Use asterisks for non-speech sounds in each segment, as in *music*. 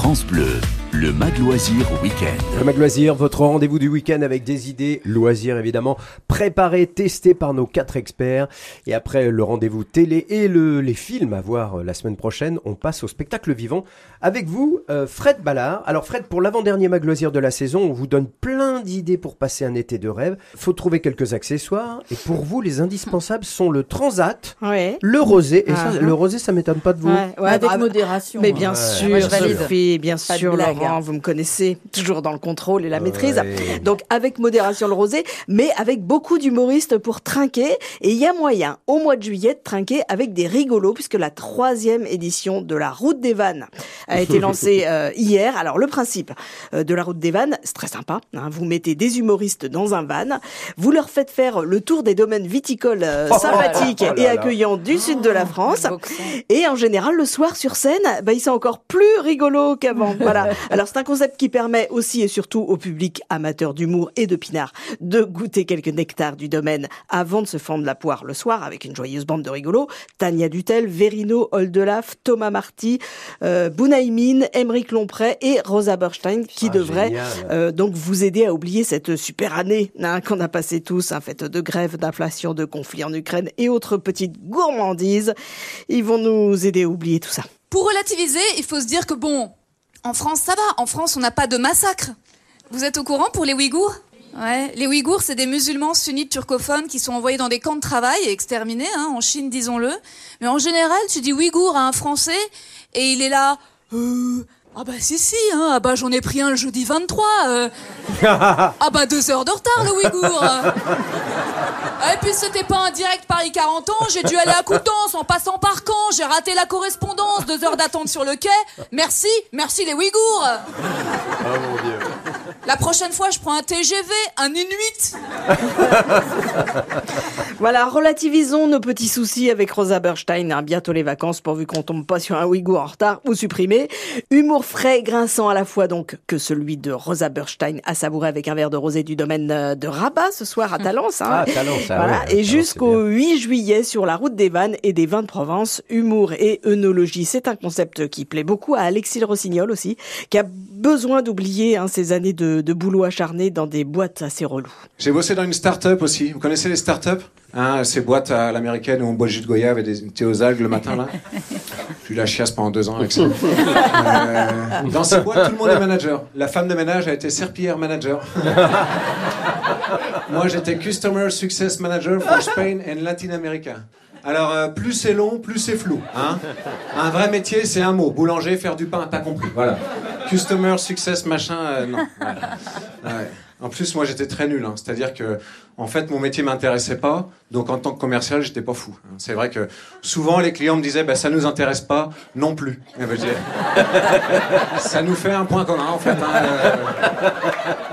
France Bleu, le Mag Loisir Week-end. Le Mag Loisir, votre rendez-vous du week-end avec des idées loisirs évidemment, préparées, testées par nos quatre experts. Et après le rendez-vous télé et le, les films à voir euh, la semaine prochaine, on passe au spectacle vivant avec vous, euh, Fred Ballard. Alors Fred, pour l'avant-dernier Mag Loisir de la saison, on vous donne plein d'idées pour passer un été de rêve. Faut trouver quelques accessoires. Et pour vous, les indispensables sont le transat, Ouais. le rosé. Et ça, Ah. le rosé, ça m'étonne pas de vous. Ouais, ouais, Avec bravo. modération. Mais bien Ouais. sûr, je valide. Bien Pas sûr, blague. Laurent, vous me connaissez, toujours dans le contrôle et la maîtrise. Donc avec modération le rosé, mais avec beaucoup d'humoristes pour trinquer. Et il y a moyen, au mois de juillet, de trinquer avec des rigolos, puisque la troisième édition de la Route des Vannes a été *laughs* lancée euh, hier. Alors le principe euh, de la Route des Vannes, c'est très sympa. hein. vous mettez des humoristes dans un van, vous leur faites faire le tour des domaines viticoles euh, sympathiques Oh là et là. accueillants du sud de la France. Et en général, le soir sur scène, bah, ils sont encore plus rigolos qu'avant. *laughs* Voilà. Alors c'est un concept qui permet aussi et surtout au public amateur d'humour et de pinard de goûter quelques nectars du domaine avant de se fendre la poire le soir avec une joyeuse bande de rigolos. Tania Dutel, Verino Oldelaf, Thomas Marty, euh, Bounaïmin, Emeric Lompré et Rosa Berstein qui Ah, devraient euh, donc vous aider à oublier cette super année hein, qu'on a passé tous, hein, faite de grève, d'inflation, de conflits en Ukraine et autres petites gourmandises. Ils vont nous aider à oublier tout ça. Pour relativiser, il faut se dire que bon, en France ça va, en France on n'a pas de massacre. Vous êtes au courant pour les Ouïghours? Ouais, les Ouïghours c'est des musulmans sunnites turcophones qui sont envoyés dans des camps de travail et exterminés, hein, en Chine disons-le. Mais en général, tu dis Ouïghour à un Français et il est là. Euh, ah bah si si, hein, ah bah j'en ai pris un le jeudi 23. euh. *laughs* ah bah deux heures de retard le Ouïghour. *laughs* Et puis c'était pas un direct Paris 40 ans, j'ai dû aller à Coutances en passant par Caen, j'ai raté la correspondance, deux heures d'attente sur le quai. Merci, merci les Ouïghours. La prochaine fois, je prends un TGV, un Inuit. *laughs* Voilà, relativisons nos petits soucis avec Rosa Berstein. hein. bientôt les vacances pourvu qu'on tombe pas sur un Ouïghour en retard ou supprimé. Humour frais, grinçant à la fois donc que celui de Rosa Berstein à savourer avec un verre de rosé du domaine euh, de Rabat ce soir à Talence. hein. Ah, Talence, ah voilà. ouais, et jusqu'au c'est 8 juillet sur la route des vannes et des vins de Provence, humour et œnologie. C'est un concept qui plaît beaucoup à Alexis Le Rossignol aussi, qui a besoin d'oublier hein, ces années de, de boulot acharné dans des boîtes assez reloues. J'ai bossé dans une start-up aussi. Vous connaissez les start-up? Hein, Ces boîtes à l'américaine où on boit du jus de goyave et des thé aux algues le matin, là *laughs* J'ai eu la chiasse pendant deux ans avec ça. Euh, dans ces boîtes, tout le monde est manager. La femme de ménage a été serpillière manager. *laughs* Moi, j'étais Customer Success Manager for Spain and Latin America. Alors, euh, plus c'est long, plus c'est flou. Hein un vrai métier, c'est un mot. Boulanger, faire du pain, t'as compris. Voilà. Customer Success, machin, euh, non. Ouais. En plus, moi, j'étais très nul. hein. C'est-à-dire que, en fait, mon métier m'intéressait pas. Donc, en tant que commercial, j'étais pas fou. hein. C'est vrai que souvent, les clients me disaient, bah, ça nous intéresse pas, non plus. *laughs* Ça nous fait un point commun, en fait. hein.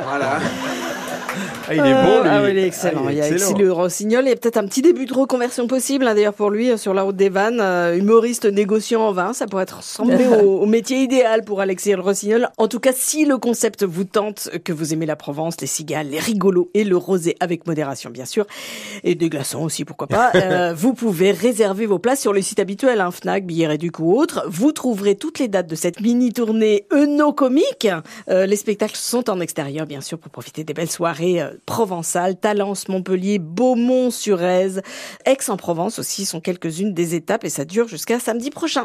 Voilà. Ah, il est bon, lui. Ah oui, il est excellent. Ah, il y a Le Rossignol. Il y a peut-être un petit début de reconversion possible, hein, d'ailleurs, pour lui, euh, sur la route des vannes. Euh, humoriste négociant en vin, ça pourrait être ressembler *laughs* au, au métier idéal pour Alexis Le Rossignol. En tout cas, si le concept vous tente, que vous aimez la Provence, les cigales, les rigolos et le rosé avec modération, bien sûr, et des glaçons aussi, pourquoi pas, *laughs* euh, vous pouvez réserver vos places sur le site habituel, hein, Fnac, Billets Réduc ou autre. Vous trouverez toutes les dates de cette mini-tournée Euno-comique. Euh, les spectacles sont en extérieur, bien sûr, pour profiter des belles soirées provençales. Talence, Montpellier, Beaumont-sur-Aise, Aix-en-Provence aussi sont quelques-unes des étapes et ça dure jusqu'à samedi prochain.